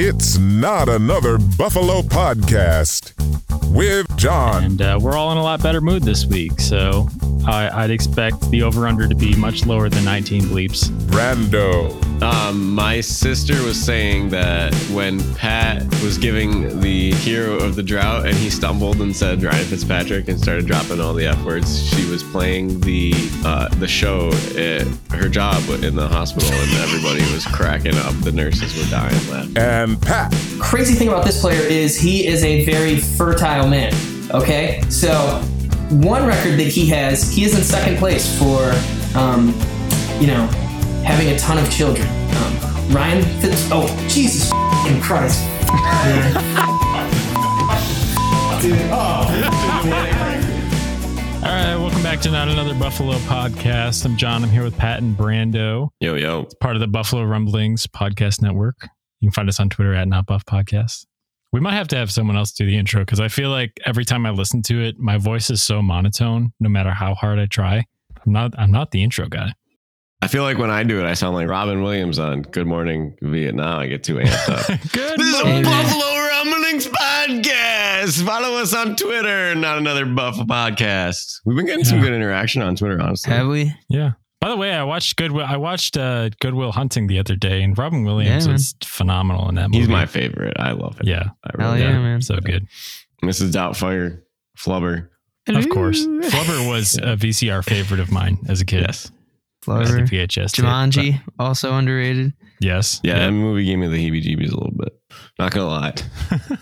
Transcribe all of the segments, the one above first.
It's not another Buffalo podcast with John. And uh, we're all in a lot better mood this week, so I, would expect the over under to be much lower than 19 bleeps. Brando. Um, my sister was saying that when Pat was giving the hero of the drought and he stumbled and said Ryan Fitzpatrick and started dropping all the F words, she was playing the uh, the show at her job in the hospital and everybody was cracking up. The nurses were dying laughing. And Pat. Crazy thing about this player is he is a very fertile man. Okay? So, one record that he has, he is in second place for, um, you know, having a ton of children. Um, Ryan Fitz. Oh, Jesus in Christ. Dude, oh. All right, welcome back to Not Another Buffalo podcast. I'm John. I'm here with Pat and Brando. Yo, yo. It's part of the Buffalo Rumblings podcast network. You can find us on Twitter at Not Buff Podcast. We might have to have someone else do the intro because I feel like every time I listen to it, my voice is so monotone. No matter how hard I try, I'm not. I'm not the intro guy. I feel like when I do it, I sound like Robin Williams on Good Morning Vietnam. I get too amped up. Good this morning. is a Buffalo Rumblings podcast. Follow us on Twitter. Not another Buffalo podcast. We've been getting yeah. some good interaction on Twitter, honestly. Have we? Yeah. By the way, I watched Goodwill. I watched uh, Goodwill Hunting the other day, and Robin Williams yeah, is phenomenal in that movie. He's my favorite. I love it. Yeah, I really Hell yeah, yeah, man. So good. Mrs. Doubtfire, Flubber. Of course, Flubber was a VCR favorite of mine as a kid. Yes. Flubber. VHS. Jumanji, tape, also underrated. Yes. Yeah, that movie gave me the heebie-jeebies a little bit. Not gonna lie.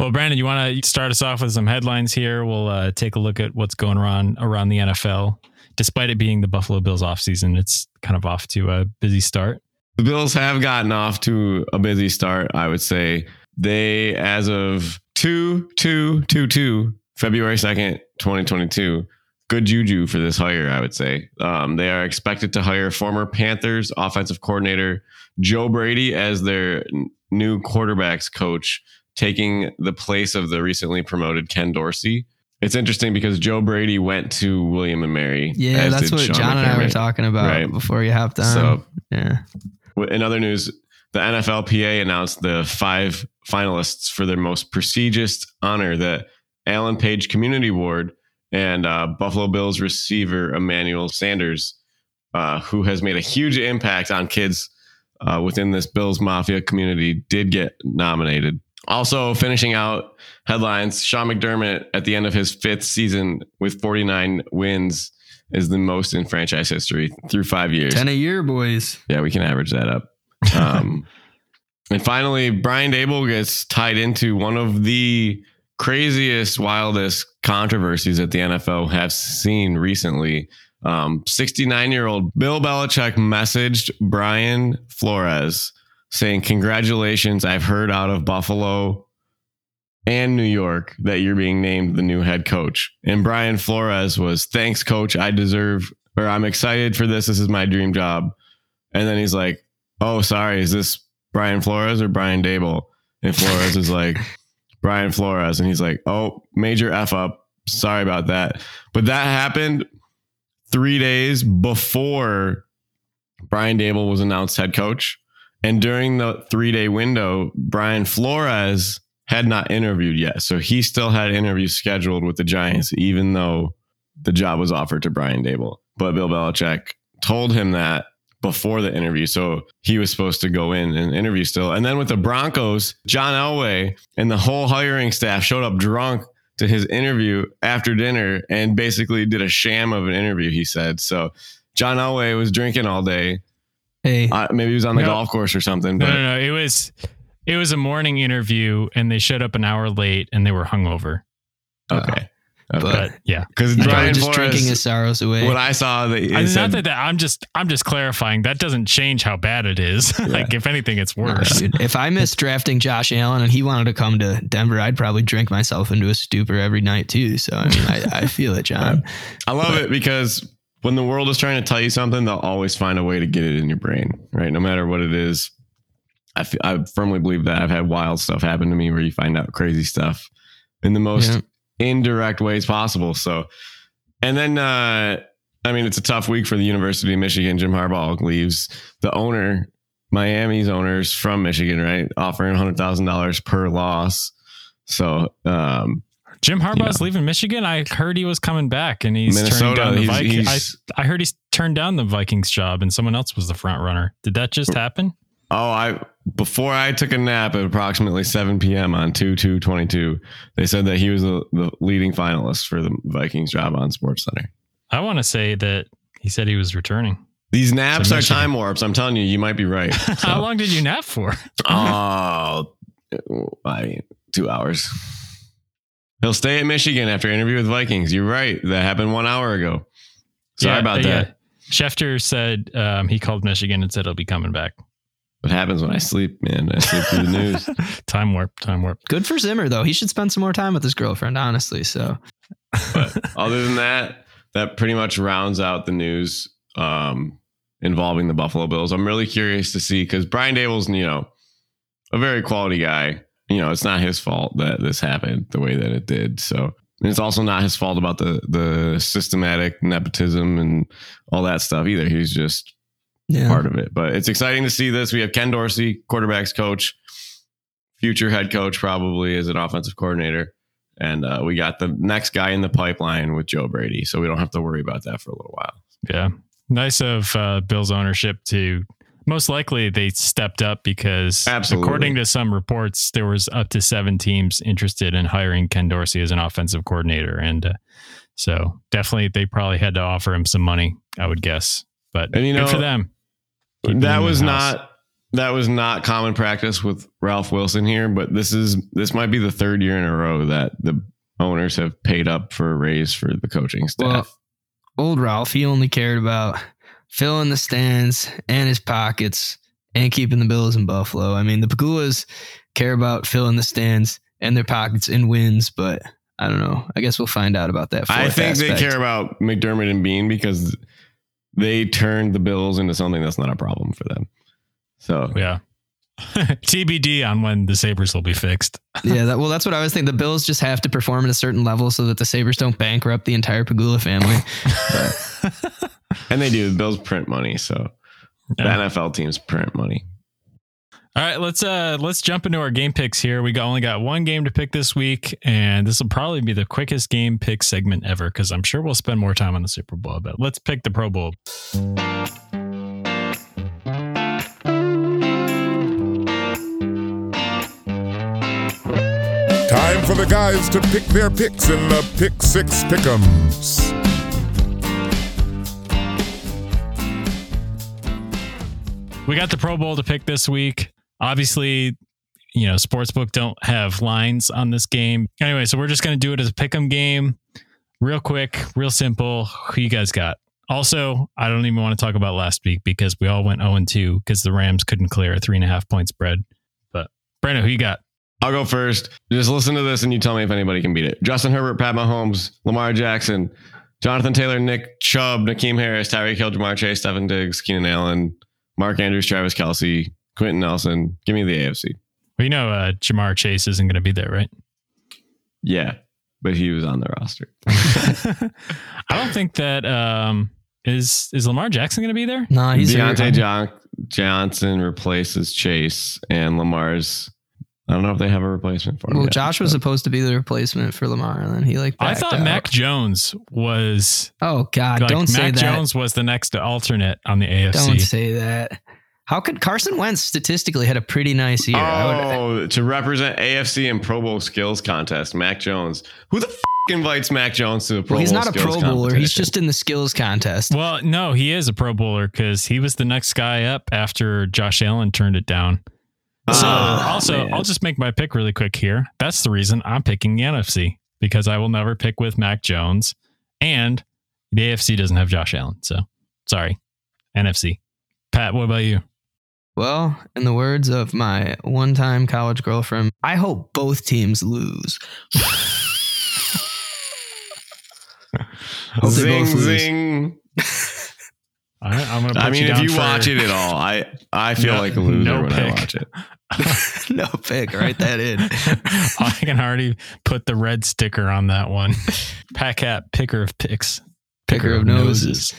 well, Brandon, you want to start us off with some headlines here? We'll uh, take a look at what's going on around the NFL despite it being the Buffalo Bills offseason, it's kind of off to a busy start. The Bills have gotten off to a busy start, I would say. They, as of 2 2 2 2, February 2nd, 2022, good juju for this hire, I would say. Um, they are expected to hire former Panthers offensive coordinator Joe Brady as their new quarterbacks coach, taking the place of the recently promoted Ken Dorsey. It's interesting because Joe Brady went to William and Mary. Yeah, that's what Sean John McCameron. and I were talking about right. before you hopped on. So, yeah. In other news, the NFLPA announced the five finalists for their most prestigious honor, the Alan Page Community Award, and uh, Buffalo Bills receiver Emmanuel Sanders, uh, who has made a huge impact on kids uh, within this Bills Mafia community, did get nominated. Also, finishing out headlines, Sean McDermott at the end of his fifth season with 49 wins is the most in franchise history through five years. 10 a year, boys. Yeah, we can average that up. Um, and finally, Brian Daboll gets tied into one of the craziest, wildest controversies that the NFL have seen recently. 69 um, year old Bill Belichick messaged Brian Flores saying, Congratulations, I've heard out of Buffalo and New York that you're being named the new head coach. And Brian Flores was, Thanks, coach. I deserve, or I'm excited for this. This is my dream job. And then he's like, Oh, sorry, is this Brian Flores or Brian Daboll? And Flores is like, Brian Flores. And he's like, Oh, major F up. Sorry about that. But that happened three days before Brian Daboll was announced head coach. And during the three day window, Brian Flores had not interviewed yet. So he still had interviews scheduled with the Giants, even though the job was offered to Brian Daboll. But Bill Belichick told him that before the interview. So he was supposed to go in and interview still. And then with the Broncos, John Elway and the whole hiring staff showed up drunk to his interview after dinner and basically did a sham of an interview, he said. So John Elway was drinking all day Hey, uh, maybe he was on the no, golf course or something. But. No, no, no. It was it was a morning interview, and they showed up an hour late, and they were hungover. Okay. Uh, okay. But yeah, because Brian just Flores, drinking his sorrows away. When I saw that, uh, I, said, not that, I'm just I'm just clarifying that doesn't change how bad it is. Yeah. like if anything, it's worse. Dude, if I missed drafting Josh Allen and he wanted to come to Denver, I'd probably drink myself into a stupor every night too. So I mean, I, I feel it, John. I love but, it because when the world is trying to tell you something, they'll always find a way to get it in your brain, right? No matter what it is. I, f- I firmly believe that I've had wild stuff happen to me where you find out crazy stuff in the most yeah. Indirect ways possible. So, and then, uh, I mean, it's a tough week for the University of Michigan. Jim Harbaugh leaves. The owner Miami's owners from Michigan, right? Offering $100,000 per loss. So, um, Jim Harbaugh's leaving Michigan. I heard he was coming back, and he's Minnesota, down the Vikings. I, I heard he's turned down the Vikings job, and someone else was the front runner. Did that just happen? Oh, I before I took a nap at approximately 7 p.m. on 2 2 22, they said that he was the, the leading finalist for the Vikings job on Sports Center. I want to say that he said he was returning. These naps are time warps. I'm telling you, you might be right. How long did you nap for? Oh, I mean, two hours. He'll stay at Michigan after interview with Vikings. You're right. That happened one hour ago. Sorry Yeah, about uh, that. yeah. Schefter said um, he called Michigan and said he'll be coming back. What happens when I sleep, man? I sleep through the news. time warp, time warp. Good for Zimmer though. He should spend some more time with his girlfriend, honestly. So But other than that, that pretty much rounds out the news um, involving the Buffalo Bills. I'm really curious to see because Brian Daboll's, you know, a very quality guy. You know, it's not his fault that this happened the way that it did. So and it's also not his fault about the the systematic nepotism and all that stuff either. He's just yeah, part of it. But it's exciting to see this. We have Ken Dorsey, quarterbacks coach, future head coach, probably as an offensive coordinator. And uh, we got the next guy in the pipeline with Joe Brady. So we don't have to worry about that for a little while. Yeah. Nice of uh, Bill's ownership to most likely they stepped up because Absolutely. according to some reports, there was up to seven teams interested in hiring Ken Dorsey as an offensive coordinator. And uh, so definitely they probably had to offer him some money, I would guess. But And you good know, for them. Keeping that was not that was not common practice with Ralph Wilson here, but this is this might be the third year in a row that the owners have paid up for a raise for the coaching staff. Well, old Ralph, he only cared about filling the stands and his pockets and keeping the Bills in Buffalo. I mean, the Pegulas care about filling the stands and their pockets and wins, but I don't know. I guess we'll find out about that. I fourth think they care about McDermott and Bean because they turned the Bills into something that's not a problem for them. So Yeah. TBD on when the Sabres will be fixed. yeah, that, well, that's what I was thinking. The Bills just have to perform at a certain level so that the Sabres don't bankrupt the entire Pegula family. and they do. The Bills print money, so the NFL teams print money. All right, let's uh let's jump into our game picks here. We got, only got one game to pick this week, and this will probably be the quickest game pick segment ever because I'm sure we'll spend more time on the Super Bowl. But let's pick the Pro Bowl. Time for the guys to pick their picks in the Pick Six Pick'ems. We got the Pro Bowl to pick this week. Obviously, you know, sportsbook don't have lines on this game. Anyway, so we're just gonna do it as a pick 'em game, real quick, real simple. Who you guys got? Also, I don't even want to talk about last week because we all went 0 and 2 because the Rams couldn't clear a three and a half point spread. But Brandon, who you got? I'll go first. Just listen to this and you tell me if anybody can beat it. Justin Herbert, Pat Mahomes, Lamar Jackson, Jonathan Taylor, Nick Chubb, Nakeem Harris, Tyreek Hill, Ja'Marr Chase, Stefon Diggs, Keenan Allen, Mark Andrews, Travis Kelce, Quenton Nelson. Give me the AFC. Well, you know, uh, Ja'Marr Chase isn't going to be there, right? Yeah, but he was on the roster. I don't think that um, is is Lamar Jackson going to be there. no, he's hurt. Diontae John- Johnson replaces Chase and Lamar's. I don't know if they have a replacement for him. Well, yet, Josh was but- supposed to be the replacement for Lamar, and then he like. I thought out. Mac Jones was Oh God! like, don't say that. Mac. Jones was the next alternate on the AFC. Don't say that. How could Carson Wentz statistically had a pretty nice year? I would, Oh, to represent AFC and Pro Bowl skills contest, Mac Jones. Who the f- invites Mac Jones to the Pro well, he's Bowl not a Pro Bowler. He's just in the skills contest. Well, no, he is a Pro Bowler because he was the next guy up after Josh Allen turned it down. So, Ah, also, man. I'll just make my pick really quick here. That's the reason I'm picking the NFC because I will never pick with Mac Jones, and the AFC doesn't have Josh Allen. So, sorry, NFC. Pat, what about you? Well, in the words of my one-time college girlfriend, I hope both teams lose. Hope zing lose. zing. All right, I'm gonna. I mean, you if you for- watch it at all, I I feel No- like a loser no when I pick. watch it. no pick. Write that in. I can already put the red sticker on that one. Pack hat, picker of picks, Picker of noses.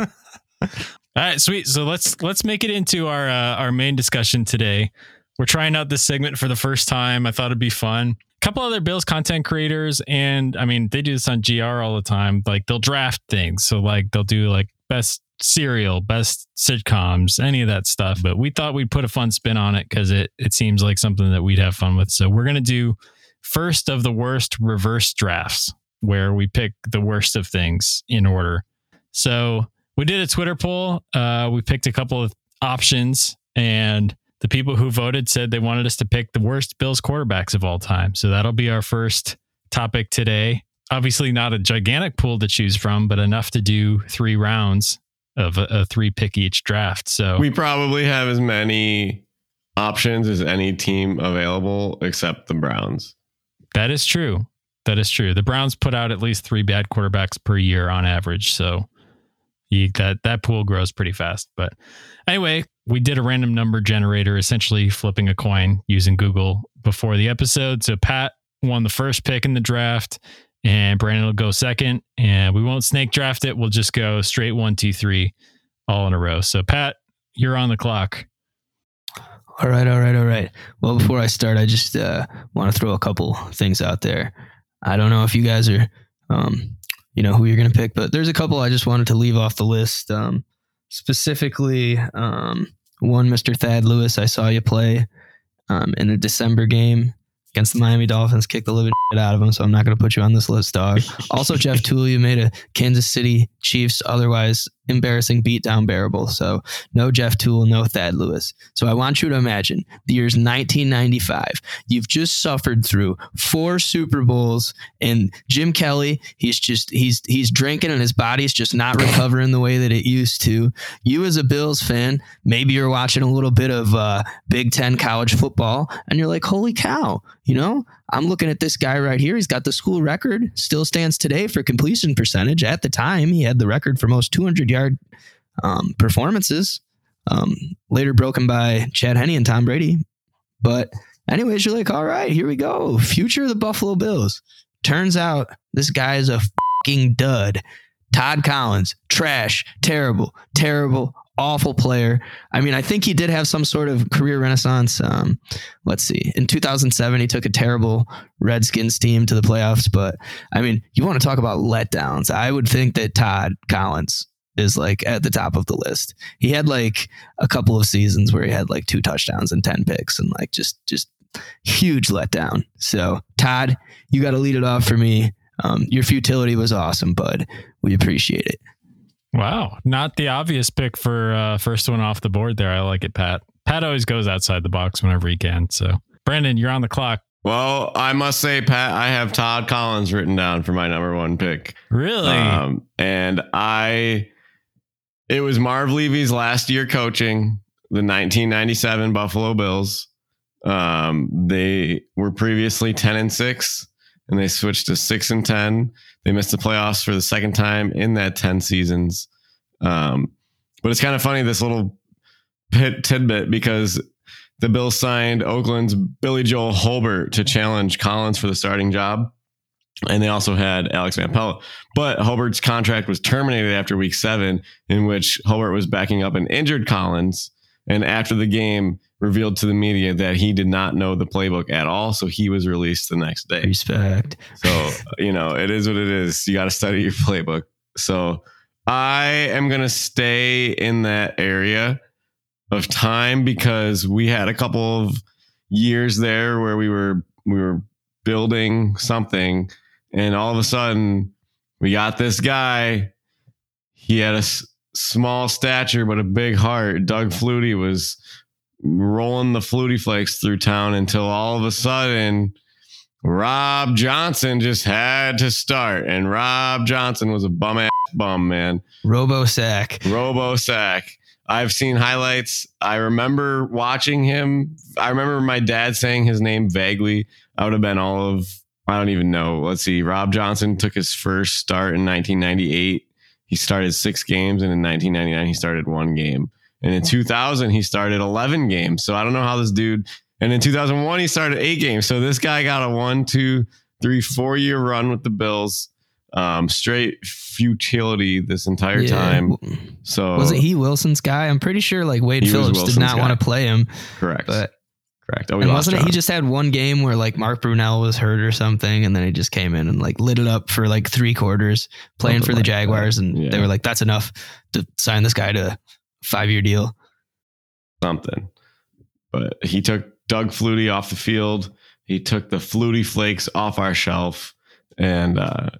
All All right, sweet. So let's let's make it into our uh, our main discussion today. We're trying out this segment for the first time. I thought it'd be fun. A couple other Bills content creators, and I mean, they do this on GR all the time. Like they'll draft things, so like they'll do like best serial, best sitcoms, any of that stuff. But we thought we'd put a fun spin on it because it it seems like something that we'd have fun with. So we're gonna do first of the worst reverse drafts, where we pick the worst of things in order. So we did a Twitter poll. Uh, we picked a couple of options, and the people who voted said they wanted us to pick the worst Bills quarterbacks of all time. So that'll be our first topic today. Obviously, not a gigantic pool to choose from, but enough to do three rounds of a, a three pick each draft. So We probably have as many options as any team available except the Browns. that is true. That is true. The Browns put out at least three bad quarterbacks per year on average. So you, that that pool grows pretty fast. But anyway, we did a random number generator, essentially flipping a coin using Google before the episode. So Pat won the first pick in the draft, and Brandon will go second. And we won't snake draft it. We'll just go straight one, two, three, all in a row. So Pat, you're on the clock. All right, all right, all right. Well, before I start, I just uh, want to throw a couple things out there. I don't know if you guys are, um, you know, who you're going to pick, but there's a couple I just wanted to leave off the list. Um, specifically, um, one, Mr. Thad Lewis. I saw you play um, in a December game against the Miami Dolphins, kicked the living shit out of them, so I'm not going to put you on this list, dog. Also, Jeff Tuel, you made a Kansas City Chiefs otherwise embarrassing beatdown bearable. So no Jeff Tuel, no Thad Lewis. So I want you to imagine the year's 1995. You've just suffered through four Super Bowls, and Jim Kelly, he's just he's he's drinking, and his body's just not recovering the way that it used to. You as a Bills fan, maybe you're watching a little bit of uh, Big Ten college football, and you're like, holy cow, you know. I'm looking at this guy right here. He's got the school record, still stands today for completion percentage. At the time, he had the record for most 200 yard um, performances, um, later broken by Chad Henne and Tom Brady. But, anyways, you're like, all right, here we go. Future of the Buffalo Bills. Turns out this guy is a fucking dud. Todd Collins, trash, terrible, terrible, awful player. I mean, I think he did have some sort of career renaissance. Um, let's see. In 2007, he took a terrible Redskins team to the playoffs. But I mean, you want to talk about letdowns. I would think that Todd Collins is like at the top of the list. He had like a couple of seasons where he had like two touchdowns and 10 picks and like just, just huge letdown. So, Todd, you got to lead it off for me. Um, your futility was awesome, bud. We appreciate it. Wow, not the obvious pick for uh, first one off the board there. I like it, Pat. Pat always goes outside the box whenever he can. So, Brandon, you're on the clock. Well, I must say, Pat, I have Todd Collins written down for my number one pick. Really? Um, and I, it was Marv Levy's last year coaching the 1997 Buffalo Bills. Um, they were previously 10 and six, and they switched to six and 10. They missed the playoffs for the second time in that 10 seasons. Um, but it's kind of funny, this little pit tidbit, because the Bills signed Oakland's Billy Joe Hobert to challenge Collins for the starting job. And they also had Alex Van Pelt. But Hobert's contract was terminated after week seven, in which Hobert was backing up an injured Collins. And after the game, revealed to the media that he did not know the playbook at all. So he was released the next day. Respect. So, you know, it is what it is. You got to study your playbook. So I am going to stay in that area of time because we had a couple of years there where we were we were building something and all of a sudden we got this guy he had a s- small stature but a big heart doug flutie was rolling the flutie flakes through town until all of a sudden rob johnson just had to start and rob johnson was a bum ass bum man Robo sack. Robo sack. I've seen highlights. I remember watching him. I remember my dad saying his name vaguely. I would have been all of, I don't even know. Let's see. Rob Johnson took his first start in 1998. He started six games, and in 1999, he started one game. And in 2000, he started 11 games. So I don't know how this dude, and in 2001, he started eight games. So this guy got a one, two, three, four year run with the Bills. Um, straight futility this entire Yeah. time. So Wasn't he Wilson's guy? I'm pretty sure like Wade Phillips did not guy. want to play him, correct? but correct. Oh, and wasn't it? He just had one game where like Mark Brunell was hurt or something, and then he just came in and like lit it up for like three quarters, playing Something for the like that. Jaguars, and Yeah. they were like, "That's enough to sign this guy to five year deal." something. But he took Doug Flutie off the field. He took the Flutie Flakes off our shelf, and uh,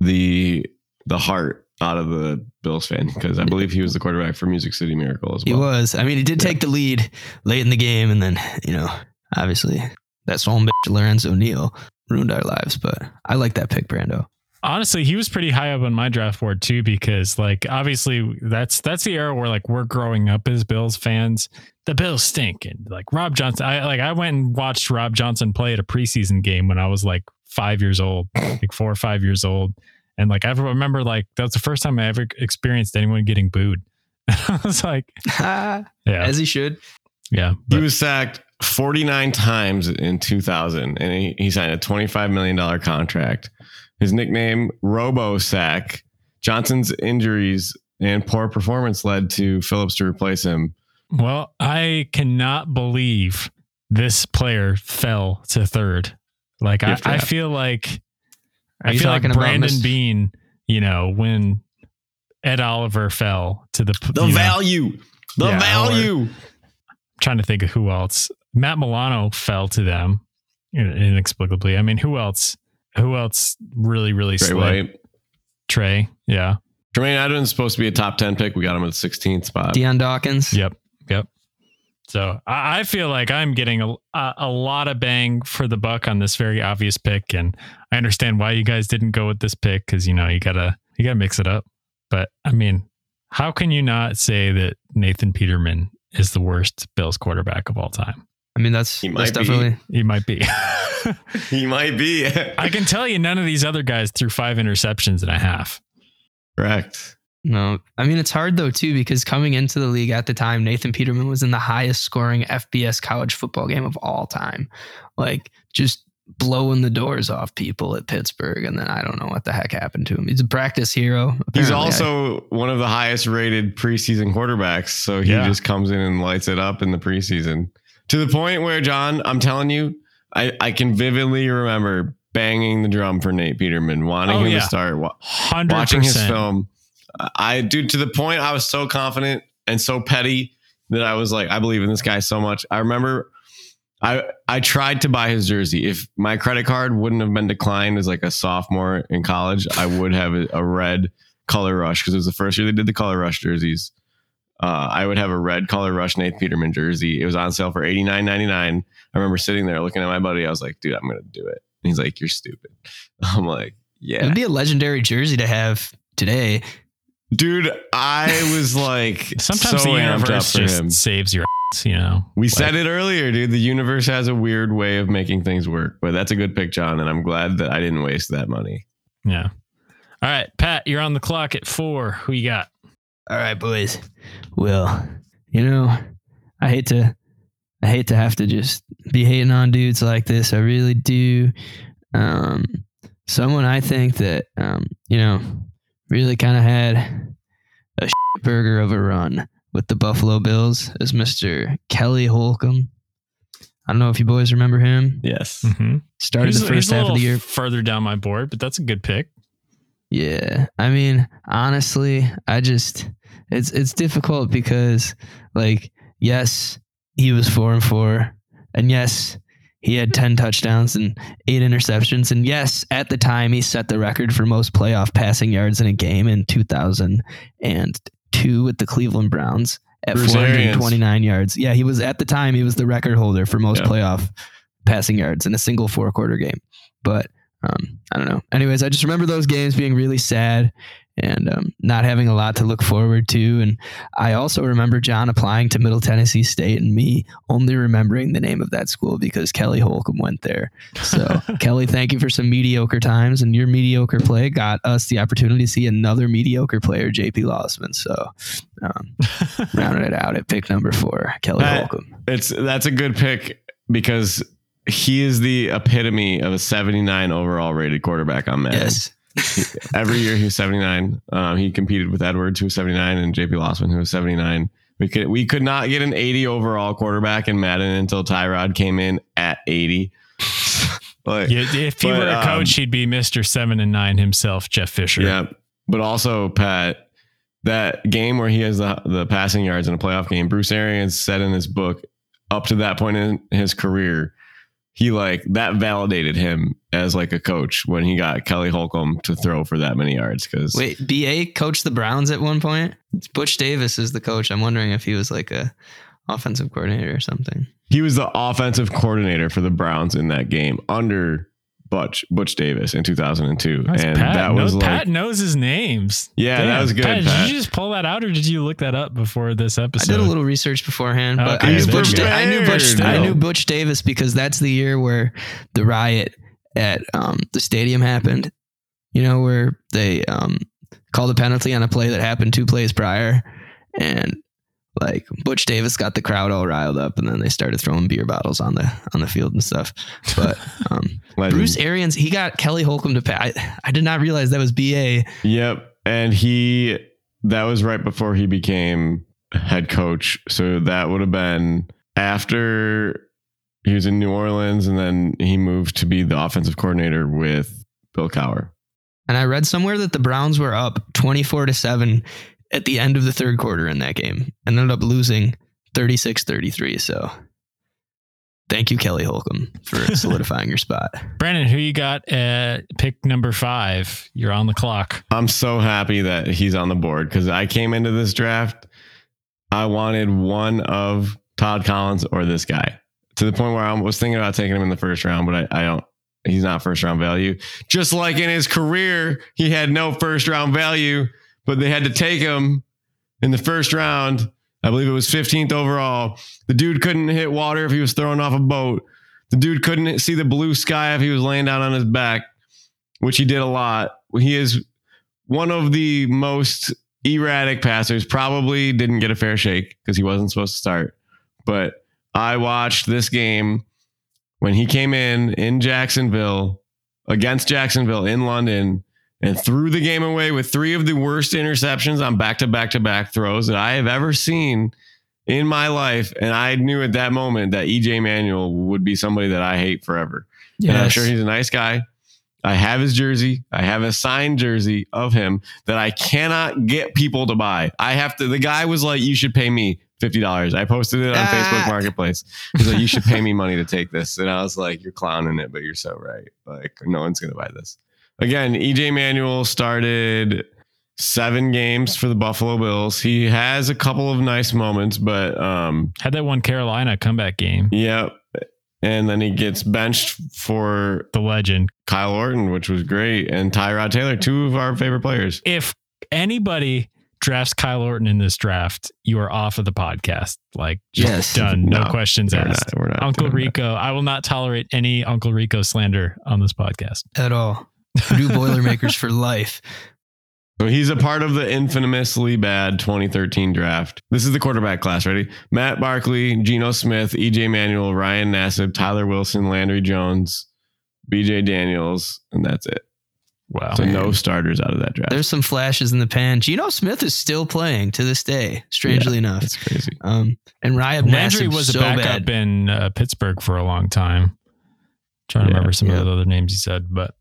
the the heart out of the Bills fan because I believe he was the quarterback for Music City Miracle as well. He was. I mean, he did take the lead late in the game, and then you know, obviously, that swollen bitch Lorenzo Neal ruined our lives. But I like that pick, Brando. Honestly, he was pretty high up on my draft board too, because like obviously that's that's the era where like we're growing up as Bills fans. The Bills stink, and like Rob Johnson. I like I went and watched Rob Johnson play at a preseason game when I was like five years old, like four or five years old, and like I remember like that was the first time I ever experienced anyone getting booed. I was like, yeah, As he should. yeah, He was sacked 49 times in 2000, and he, he signed a $25 million contract. His nickname, Robo Sack. Johnson's injuries and poor performance led to Phillips to replace him. Well, I cannot believe this player fell to third. Like I, I feel like Are I feel like Brandon Miss- Bean, you know, when Ed Oliver fell to the The you know, value. The Yeah, value. trying to think of who else. Matt Milano fell to them inexplicably. I mean, who else? Who else really, really Trey slid? White. Trey. Yeah. Jermaine Adams supposed to be a top 10 pick. We got him at the 16th spot. Dion Dawkins. Yep. Yep. So I, I feel like I'm getting a, a a lot of bang for the buck on this very obvious pick, and I understand why you guys didn't go with this pick because you know you gotta you gotta mix it up. But I mean, how can you not say that Nathan Peterman is the worst Bills quarterback of all time? I mean, that's, He that's might be. definitely. He might be. He might be. I can tell you, none of these other guys threw five interceptions and a half. Correct. No, I mean it's hard though too because coming into the league at the time, Nathan Peterman was in the highest scoring FBS college football game of all time, like just blowing the doors off people at Pittsburgh. And then I don't know what the heck happened to him. He's a practice hero. He's Apparently, I- also one of the highest rated preseason quarterbacks. So he Yeah. just comes in and lights it up in the preseason to the point where, John, I'm telling you, I, I can vividly remember banging the drum for Nate Peterman, wanting Oh, him yeah. to start, wa- watching his film. I, dude, to the point I was so confident and so petty that I was like, I believe in this guy so much. I remember I I tried to buy his jersey. If my credit card wouldn't have been declined as like a sophomore in college, I would have a, a red color rush because it was the first year they did the color rush jerseys. Uh, I would have a red collar rush Nate Peterman jersey. It was on sale for eighty nine ninety nine. I remember sitting there looking at my buddy. I was like, dude, I'm gonna do it. And he's like, you're stupid. I'm like, yeah, It'd be a legendary jersey to have today. dude. I was like, Sometimes so the amped up universe for just him. saves your ass, you know. We said it earlier, dude. The universe has a weird way of making things work, but that's a good pick, John. And I'm glad that I didn't waste that money. Yeah. All right, Pat, you're on the clock at four. Who you got? All right, boys. Well, you know, I hate to I hate to have to just be hating on dudes like this. I really do. Um someone I think that um, you know, really kind of had a burger of a run with the Buffalo Bills is Mr. Kelly Holcomb. I don't know if you boys remember him. Yes. Mm-hmm. Started the first a half of the year further down my board, but that's a good pick. Yeah. I mean, honestly, I just it's it's difficult because like yes, he was 4 and 4 and yes, he had 10 touchdowns and 8 interceptions and yes, at the time he set the record for most playoff passing yards in a game in 2002 with the Cleveland Browns at Bruce 429 yards. Yeah, he was at the time he was the record holder for most Yeah. playoff passing yards in a single four quarter game. But um, I don't know. Anyways, I just remember those games being really sad and um, not having a lot to look forward to. And I also remember John applying to Middle Tennessee State and me only remembering the name of that school because Kelly Holcomb went there. So, Kelly, thank you for some mediocre times. And your mediocre play got us the opportunity to see another mediocre player, JP Losman. So, um, rounded it out at pick number four, Kelly Pat, Holcomb. It's that's a good pick because he is the epitome of a 79 overall rated quarterback on Madden. Yes. Every year he was 79. Um, he competed with Edwards, who was 79, and JP Losman, who was 79. We could we could not get an 80 overall quarterback in Madden until Tyrod came in at 80. like, Yeah, if he But, were a coach, um, he'd be Mister Seven and Nine himself, Jeff Fisher. Yeah, but also Pat, that game where he has the the passing yards in a playoff game, Bruce Arians said in his book, up to that point in his career, he like that validated him as like a coach when he got Kelly Holcomb to throw for that many yards. Because Wait, BA coached the Browns at one point. Butch Davis is the coach. I'm wondering if he was like a offensive coordinator or something. he was the offensive coordinator for the Browns in that game under Butch Butch Davis in 2002, That's and Pat, that was knows, like Pat knows his names. Yeah, that was good, Pat, Pat. Did you just pull that out, or did you look that up before this episode? I did a little research beforehand, but Okay, I, knew Butch. Da- I knew Butch. Prepared. I knew Butch Davis because that's the year where the riot at um, the stadium happened. You know where they um, called a penalty on a play that happened two plays prior, and like Butch Davis got the crowd all riled up, and then they started throwing beer bottles on the on the field and stuff. But um. Bruce Arians, he got Kelly Holcomb to pay. I, I did not realize that was BA. Yep. And he, that was right before he became head coach. So that would have been after he was in New Orleans and then he moved to be the offensive coordinator with Bill Cowher. And I read somewhere that the Browns were up 24 to 7 at the end of the third quarter in that game and ended up losing 36 33. So thank you, Kelly Holcomb, for solidifying your spot. Brandon, who you got at pick number five? You're on the clock. I'm so happy that he's on the board because I came into this draft. I wanted one of Todd Collins or this guy to the point where I was thinking about taking him in the first round, but I, I don't. He's not first round value. Just like in his career, he had no first round value, but they had to take him in the first round. I believe it was 15th overall. The dude couldn't hit water if he was thrown off a boat. The dude couldn't see the blue sky if he was laying down on his back, which he did a lot. He is one of the most erratic passers. Probably didn't get a fair shake because he wasn't supposed to start. But I watched this game when he came in in Jacksonville against Jacksonville in London and threw the game away with three of the worst interceptions on back to back to back throws that I have ever seen in my life. And I knew at that moment that EJ Manuel would be somebody that I hate forever. And I'm sure he's a nice guy. I have his jersey. I have a signed jersey of him that I cannot get people to buy. I have to. The guy was like, "You should pay me fifty dollars." I posted it on Ah. Facebook Marketplace. He's like, "You should pay me money to take this," and I was like, "You're clowning it, but you're so right. Like, no one's gonna buy this." Again, EJ Manuel started seven games for the Buffalo Bills. He has a couple of nice moments, but um, Had that one Carolina comeback game. Yep. And then he gets benched for The legend. Kyle Orton, which was great, and Tyrod Taylor, two of our favorite players. If anybody drafts Kyle Orton in this draft, you are off of the podcast. Like, just Yes. done. No, No, questions We're asked. not, we're not Uncle doing that. Rico, I will not tolerate any Uncle Rico slander on this podcast. At all. Purdue Boilermakers for life. So he's a part of the infamously bad 2013 draft. This is the quarterback class. Ready? Matt Barkley, Geno Smith, EJ Manuel, Ryan Nassib, Tyler Wilson, Landry Jones, BJ Daniels, and that's it. Wow. So no starters out of that draft. There's some flashes in the pan. Geno Smith is still playing to this day, strangely enough. That's crazy. Um, and Ryan Landry Nassib was a so backup bad. in uh, Pittsburgh for a long time. trying to Yeah, remember some yeah. of the other names he said, but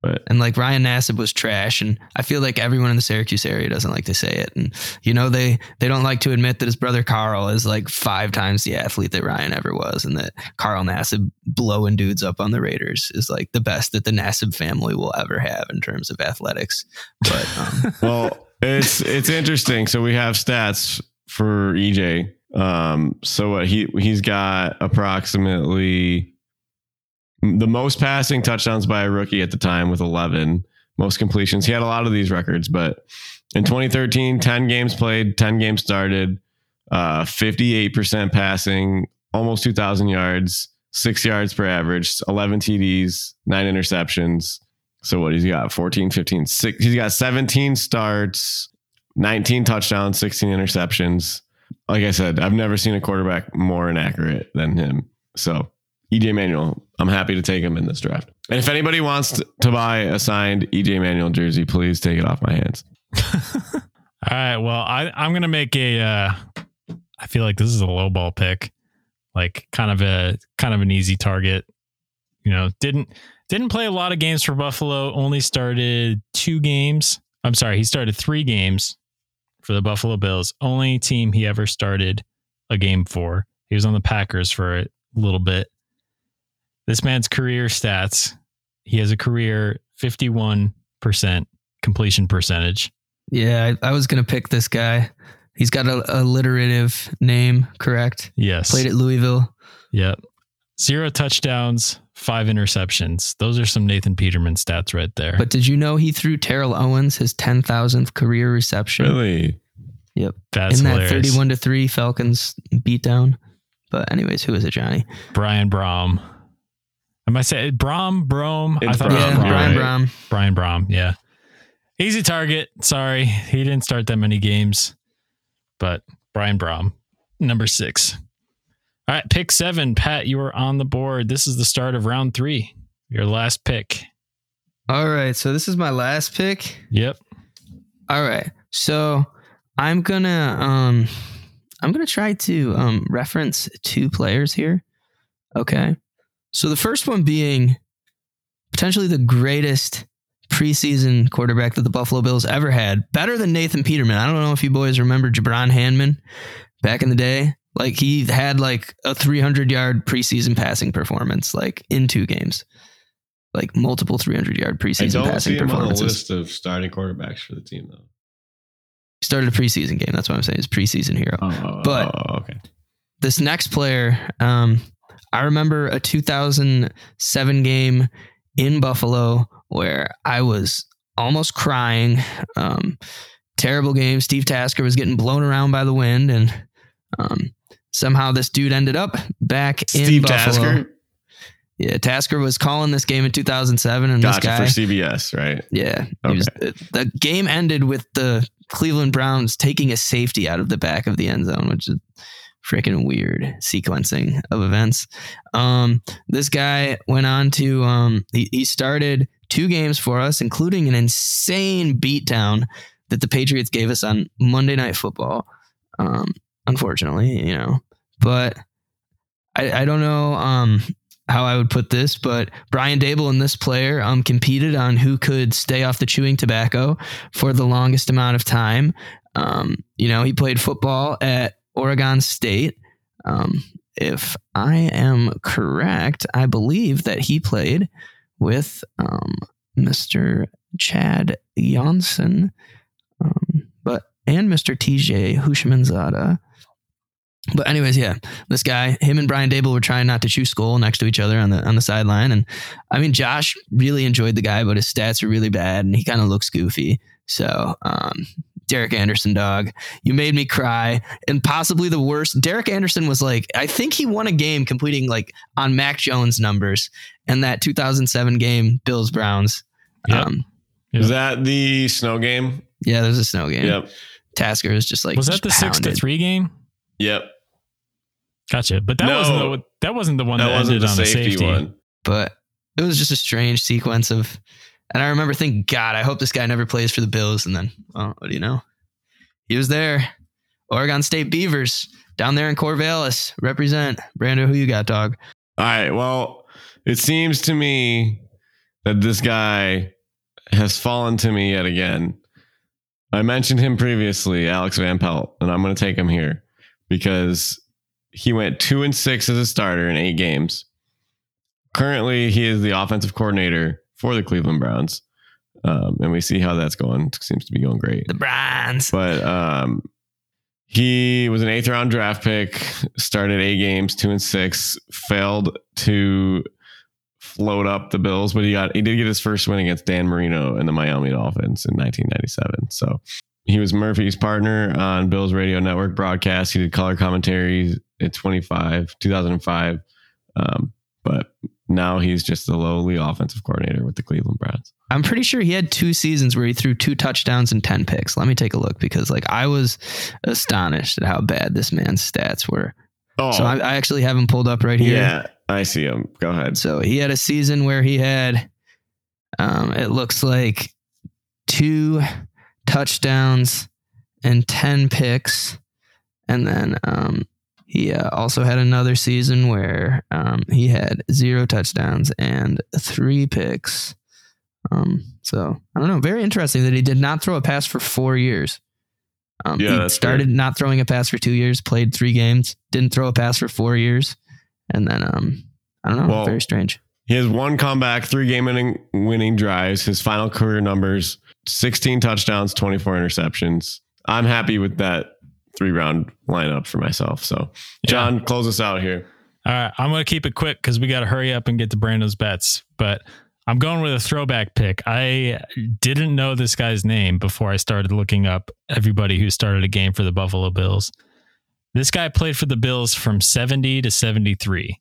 But And like Ryan Nassib was trash, and I feel like everyone in the Syracuse area doesn't like to say it. And you know they they don't like to admit that his brother Carl is like five times the athlete that Ryan ever was, and that Carl Nassib blowing dudes up on the Raiders is like the best that the Nassib family will ever have in terms of athletics. But um, well, it's it's interesting. So we have stats for EJ. Um, so what he he's got approximately the most passing touchdowns by a rookie at the time with 11 most completions. He had a lot of these records but in 2013 10 games played 10 games started uh 58% passing almost 2000 yards 6 yards per average 11 TDs 9 interceptions. So what he's got 14 15 six, he's got 17 starts 19 touchdowns 16 interceptions. Like I said I've never seen a quarterback more inaccurate than him. So EJ Manuel. I'm happy to take him in this draft. And if anybody wants to, to buy a signed EJ Manuel jersey, please take it off my hands. All right. Well, I, I'm gonna make a. Uh, I feel like this is a low ball pick, like kind of a kind of an easy target. You know, didn't didn't play a lot of games for Buffalo. Only started two games. I'm sorry, he started three games for the Buffalo Bills. Only team he ever started a game for. He was on the Packers for a little bit. This man's career stats. He has a career 51% completion percentage. Yeah, I, I was gonna pick this guy. He's got a alliterative name, correct? Yes. Played at Louisville. Yep. Zero touchdowns, five interceptions. Those are some Nathan Peterman stats right there. But did you know he threw Terrell Owens his ten thousandth career reception Really? Yep. That's in that thirty-one to three Falcons beatdown? But anyways, who is it, Johnny? Brian Brohm. Am I saying Brohm? Brohm? It's thought Brohm, yeah, you're Brian right. Brohm. Brian Brohm. Yeah. Easy target. Sorry. He didn't start that many games, but Brian Brohm, number six. All right. Pick seven. Pat, you are on the board. This is the start of round three. Your last pick. All right, so this is my last pick. Yep. All right. So I'm gonna um I'm gonna try to um reference two players here. Okay. So the first one being potentially the greatest preseason quarterback that the Buffalo Bills ever had. Better than Nathan Peterman. I don't know if you boys remember Gibran Hamdan back in the day. Like he had like a 300 yard preseason passing performance, like in two games, like multiple 300 yard preseason passing performances. List of starting quarterbacks for the team, though. He started a preseason game. That's what I'm saying. It's preseason hero. Oh, But- okay. this next player, um, I remember a 2007 game in Buffalo where I was almost crying. Um, terrible game. Steve Tasker was getting blown around by the wind, and um, somehow this dude ended up back in Steve Buffalo. Tasker. Yeah, Tasker was calling this game in 2007, and this guy, for CBS, right? yeah, he was, the game ended with the Cleveland Browns taking a safety out of the back of the end zone, which is freaking weird sequencing of events. Um, this guy went on to um, he, he started two games for us, including an insane beatdown that the Patriots gave us on Monday Night Football. Um, unfortunately, you know, but I, I don't know um, how I would put this, but Brian Daboll and this player um, competed on who could stay off the chewing tobacco for the longest amount of time. Um, you know, he played football at Oregon State. Um, if I am correct, I believe that he played with um, Mr. Chad Janssen, um, but and Mr. TJ Houshmandzadeh. But anyways, yeah, this guy, him and Brian Daboll were trying not to chew skull next to each other on the on the sideline, and I mean, Josh really enjoyed the guy, but his stats are really bad, and he kind of looks goofy. So, um, Derek Anderson, dog, you made me cry, and possibly the worst. Derek Anderson was like, I think he won a game completing like on Mac Jones numbers, and that 2007 game, Bills Browns. Yep. Um, Yeah. Is that the snow game? yeah, there's a snow game. Yep. Tasker is just like Was that just the six to three game? Yep. Gotcha. But that No. wasn't the that wasn't the one that, that wasn't ended the on safety, a safety. one. but it was just a strange sequence of and I remember thinking, God, I hope this guy never plays for the Bills. And then, well, what do you know? He was there. Oregon State Beavers down there in Corvallis. Represent. Brando, who you got, dog? All right. Well, it seems to me that this guy has fallen to me yet again. I mentioned him previously, Alex Van Pelt, and I'm going to take him here because he went two and six as a starter in eight games. Currently, he is the offensive coordinator for the Cleveland Browns, um, and we see how that's going. It seems to be going great. The Browns. But um, he was an eighth round draft pick, started eight games, two and six, failed to float up the Bills, but he got he did get his first win against Dan Marino and the Miami Dolphins in 1997. So he was Murphy's partner on Bills Radio Network broadcast. He did color commentaries at 25, 2005. Um, but now he's just the lowly offensive coordinator with the Cleveland Browns. I'm pretty sure he had two seasons where he threw two touchdowns and 10 picks. Let me take a look because, like, I was astonished at how bad this man's stats were. Oh, So I, I actually have him pulled up right here. yeah. I see him. Go ahead. So he had a season where he had, um, it looks like two touchdowns and 10 picks. And then um, he uh, also had another season where um, he had zero touchdowns and three picks. Um, so I don't know. Very interesting that he did not throw a pass for four years. Um, Yeah, he started not throwing a pass for two years, played three games, didn't throw a pass for four years, and then um, I don't know. Well, very strange. He has one comeback, three game winning, winning drives. His final career numbers 16 touchdowns, 24 interceptions. I'm happy with that three round lineup for myself. So, John, close us out here. All right, I'm going to keep it quick because we got to hurry up and get to Brando's bets. But I'm going with a throwback pick. I didn't know this guy's name before I started looking up everybody who started a game for the Buffalo Bills. This guy played for the Bills from 70 to 73.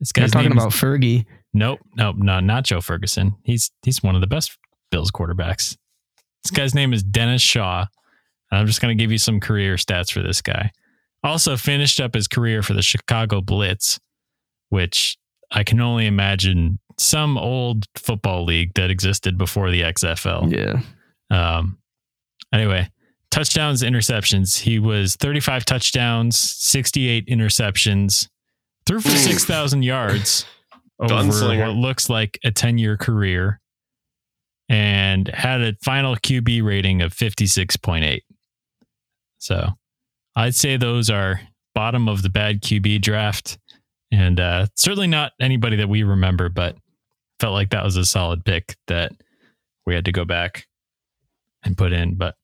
This You're talking name is- about Fergie. Nope, nope, no, not Joe Ferguson. He's he's one of the best Bills quarterbacks. This guy's name is Dennis Shaw. I'm just going to give you some career stats for this guy. Also finished up his career for the Chicago Blitz, which I can only imagine some old football league that existed before the XFL. Yeah. Um, anyway, touchdowns, interceptions. He was 35 touchdowns, 68 interceptions, threw for 6,000 yards over Gunslinger. what looks like a 10 year career, and had a final QB rating of 56.8. So I'd say those are bottom of the bad QB draft. And uh, certainly not anybody that we remember, but felt like that was a solid pick that we had to go back and put in. But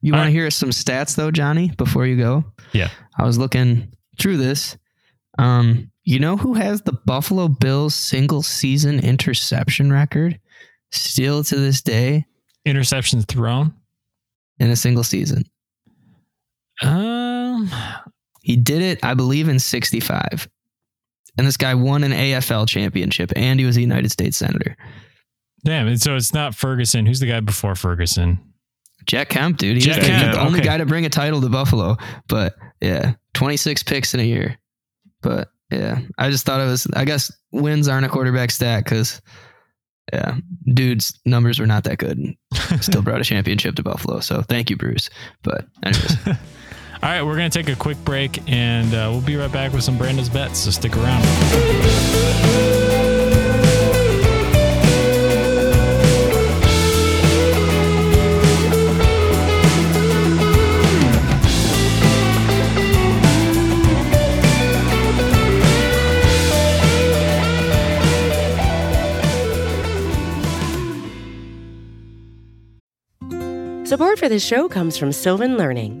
You want right. to hear some stats though, Johnny, before you go? Yeah. I was looking through this. Um, you know who has the Buffalo Bills single season interception record still to this day interceptions thrown. in a single season? Um, He did it, I believe, in 65. And this guy won an AFL championship and he was a United States Senator. damn. And so it's not Ferguson. Who's the guy before Ferguson? Jack Kemp, dude. He's Jack the, Kemp, the only okay. guy to bring a title to Buffalo. But yeah, 26 picks in a year. But yeah, I just thought it was, I guess wins aren't a quarterback stat because, yeah, dude's numbers were not that good. and Still brought a championship to Buffalo. So thank you, Bruce. But, anyways, All right, we're going to take a quick break and uh, we'll be right back with some Brando's bets. So stick around. Support for this show comes from Sylvan Learning.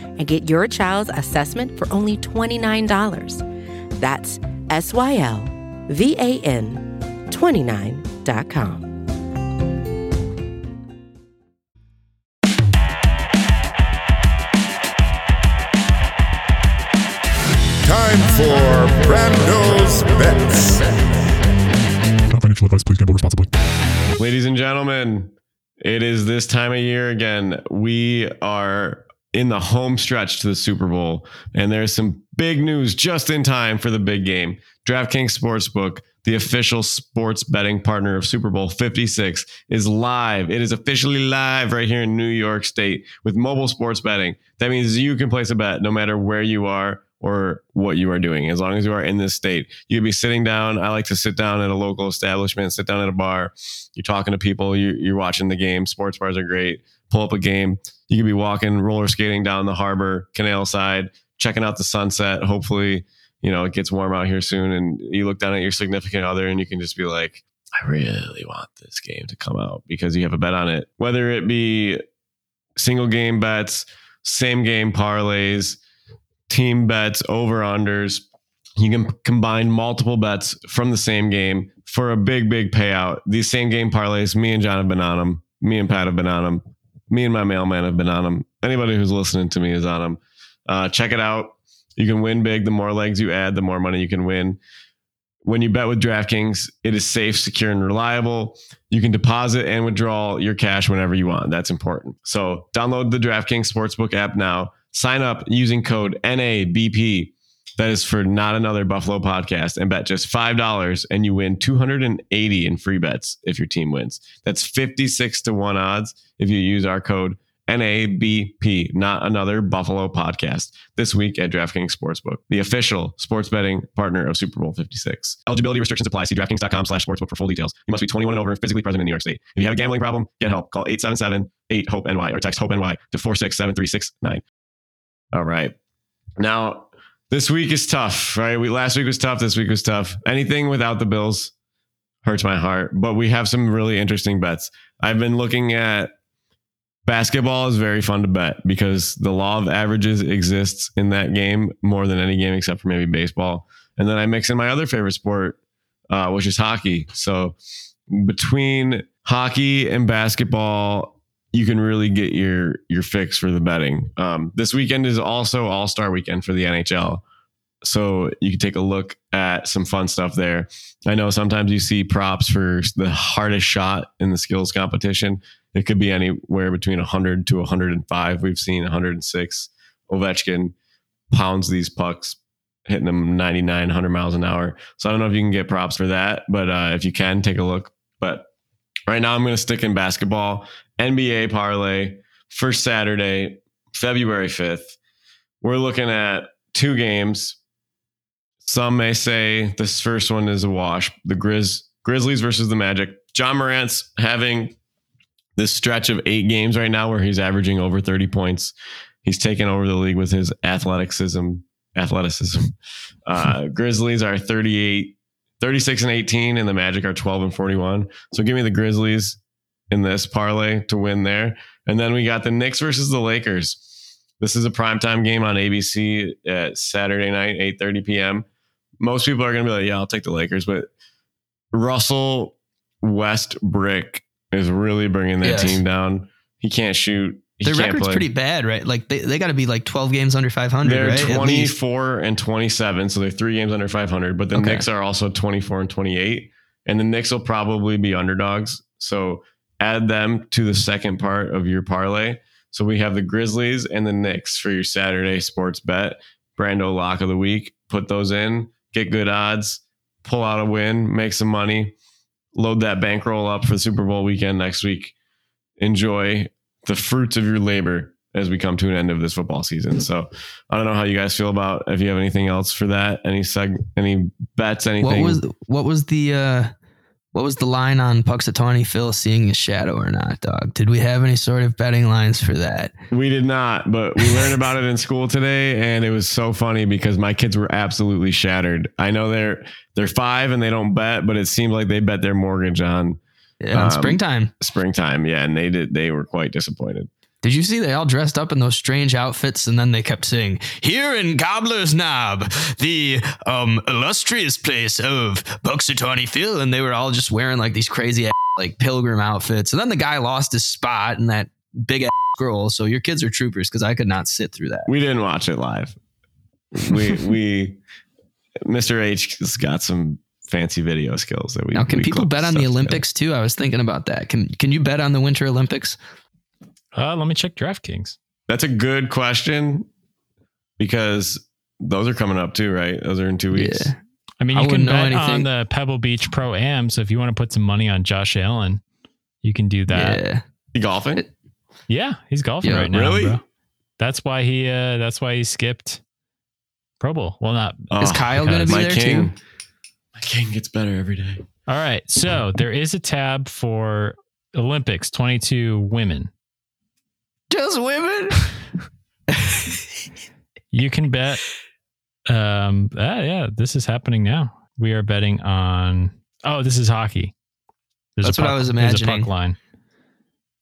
and get your child's assessment for only $29. That's S Y L V A N 29.com. Time for Brando's Bets. Not financial advice. Please gamble responsibly. Ladies and gentlemen, it is this time of year again. We are in the home stretch to the Super Bowl, and there's some big news just in time for the big game. DraftKings Sportsbook, the official sports betting partner of Super Bowl 56, is live. It is officially live right here in New York State with mobile sports betting. That means you can place a bet no matter where you are, or what you are doing. As long as you are in this state, you'd be sitting down. I like to sit down at a local establishment, sit down at a bar. You're talking to people. You're watching the game. Sports bars are great. Pull up a game. You could be walking, roller skating down the harbor, canal side, checking out the sunset. Hopefully, you know, it gets warm out here soon. And you look down at your significant other and you can just be like, I really want this game to come out because you have a bet on it. Whether it be single game bets, same game parlays, team bets, over unders. You can combine multiple bets from the same game for a big, big payout. These same game parlays, me and John have been on them. Me and Pat have been on them. Me and my mailman have been on them. Anybody who's listening to me is on them. Uh, check it out. You can win big. The more legs you add, the more money you can win. When you bet with DraftKings, it is safe, secure, and reliable. You can deposit and withdraw your cash whenever you want. That's important. So download the DraftKings Sportsbook app now. Sign up using code NABP. That is for not another Buffalo podcast and bet just $5 and you win 280 in free bets if your team wins. That's 56 to 1 odds if you use our code NABP, not another Buffalo podcast, this week at DraftKings Sportsbook, the official sports betting partner of Super Bowl 56. Eligibility restrictions apply. See DraftKings.com slash sportsbook for full details. You must be 21 and over and physically present in New York State. If you have a gambling problem, get help. Call 877-8-HOPE-NY or text HOPE-NY to 467-369. All right. Now, this week is tough, right? We Last week was tough. This week was tough. Anything without the Bills hurts my heart, but we have some really interesting bets. I've been looking at Basketball is very fun to bet because the law of averages exists in that game more than any game except for maybe baseball. And then I mix in my other favorite sport, uh, which is hockey. So between hockey and basketball, you can really get your your fix for the betting. Um, this weekend is also All Star weekend for the NHL, so you can take a look at some fun stuff there. I know sometimes you see props for the hardest shot in the skills competition. It could be anywhere between 100 to 105. We've seen 106. Ovechkin pounds these pucks, hitting them 99, 100 miles an hour. So I don't know if you can get props for that, but uh, if you can, take a look. But right now, I'm going to stick in basketball. NBA parlay for Saturday, February 5th. We're looking at two games. Some may say this first one is a wash. The Grizz Grizzlies versus the Magic. Ja Morant's having this stretch of eight games right now where he's averaging over 30 points. He's taken over the league with his athleticism. Athleticism. Uh, Grizzlies are 38, 36 and 18, and the Magic are 12 and 41. So give me the Grizzlies in this parlay to win there. And then we got the Knicks versus the Lakers. This is a primetime game on ABC at Saturday night, 8:30 p.m. Most people are going to be like, "Yeah, I'll take the Lakers," but Russell Westbrook is really bringing that Yes. team down. He can't shoot. He Their can't record's play. pretty bad, right? Like they, they got to be like 12 games under 500, They're right? 24 and 27, so they're three games under 500. But the Okay. Knicks are also 24 and 28, and the Knicks will probably be underdogs. So add them to the second part of your parlay. So we have the Grizzlies and the Knicks for your Saturday sports bet. Brando lock of the week. Put those in, get good odds, pull out a win, make some money, load that bankroll up for the Super Bowl weekend next week. Enjoy the fruits of your labor as we come to an end of this football season. So I don't know how you guys feel about if you have anything else for that, any seg, any bets, anything. What was what was the uh what was the line on Punxsutawney Phil seeing his shadow or not, dog? Did we have any sort of betting lines for that? we did not, but we learned about it in school today, and it was so funny because my kids were absolutely shattered. I know they're they're five and they don't bet, but it seemed like they bet their mortgage on Yeah, Um, springtime. springtime. Yeah, and they did. They were quite disappointed. Did you see they all dressed up in those strange outfits and then they kept saying, Here in Gobbler's Knob, the um illustrious place of Punxsutawney Phil, and they were all just wearing like these crazy ass, like pilgrim outfits. And then the guy lost his spot and that big ass girl. So your kids are troopers because I could not sit through that. We didn't watch it live. We we Mr. H has got some fancy video skills that we. Now, can we people bet on the together. Olympics too? I was thinking about that. Can can you bet on the Winter Olympics? Uh, let me check DraftKings. That's a good question because those are coming up too, right? Those are in two weeks. Yeah. I mean, I you can know bet anything. on the Pebble Beach Pro Am. So if you want to put some money on Josh Allen, you can do that. Yeah, yeah. You golfing? he's golfing Yeah, right now. really? bro. That's why he. Uh, that's why he skipped Pro Bowl. Well, not. Is Kyle gonna be my there king, too? My king gets better every day. All right. So there is a tab for Olympics 22 women. Just women. You can bet. Um. Ah, yeah. This is happening now. We are betting on. Oh, this is hockey. There's That's a what I was there's a imagining. puck line.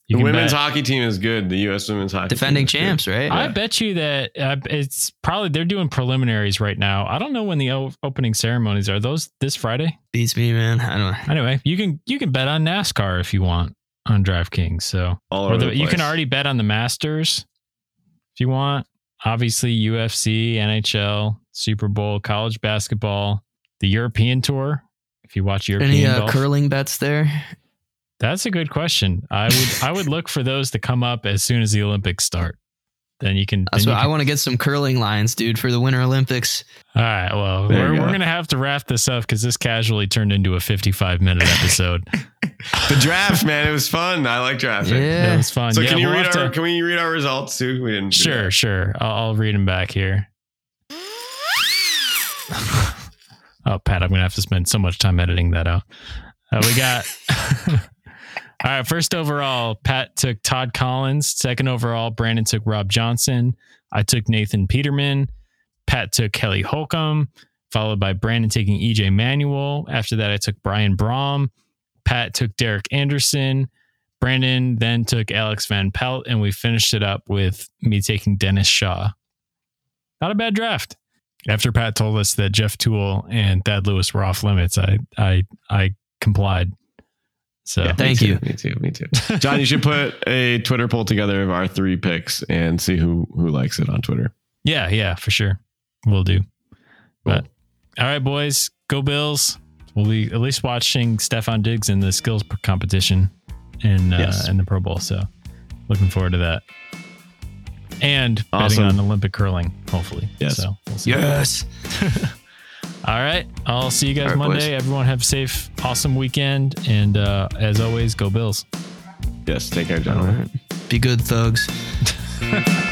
You The women's bet- hockey team is good. The U.S. women's hockey Defending team is champs, right? I bet you that uh, it's probably they're doing preliminaries right now. I don't know when the o- opening ceremonies are. Those this Friday. Beats me, man. I don't know. Anyway, you can you can bet on NASCAR if you want on DraftKings. So All over the, the you can already bet on the Masters if you want. Obviously, UFC, NHL, Super Bowl, college basketball, the European Tour. If you watch European Any uh, golf, curling bets there? that's a good question. I would I would look for those to come up as soon as the Olympics start. Then you can. That's what you I want to get some curling lines, dude, for the Winter Olympics. All right. Well, There we're, go. we're going to have to wrap this up because this casually turned into a 55 minute episode. The draft, man, it was fun. I like drafting. Yeah, it was fun. So yeah, can you we'll read our? to- Can we read our results too? We didn't. Sure, sure. I'll, I'll read them back here. oh, Pat, I'm going to have to spend so much time editing that out. Uh, we got. All right. First overall, Pat took Todd Collins. Second overall, Brandon took Rob Johnson. I took Nathan Peterman. Pat took Kelly Holcomb, followed by Brandon taking EJ Manuel. After that, I took Brian Brohm. Pat took Derek Anderson. Brandon then took Alex Van Pelt, and we finished it up with me taking Dennis Shaw. Not a bad draft. After Pat told us that Jeff Tuel and Thad Lewis were off limits, I I I complied. So Yeah, me Thank too, you. Me too. Me too. John, you should put a Twitter poll together of our three picks and see who who likes it on Twitter. yeah, yeah, for sure, we'll do. But all right, boys, go Bills. We'll be at least watching Stefon Diggs in the skills competition in uh, Yes. in the Pro Bowl. So looking forward to that. And Awesome. betting on Olympic curling, hopefully. Yes. So we'll see. Yes. All right. I'll see you guys All right, Monday. boys. Everyone have a safe, awesome weekend. And uh, as always, go Bills. Yes. Take care, All gentlemen. right. Be good, thugs.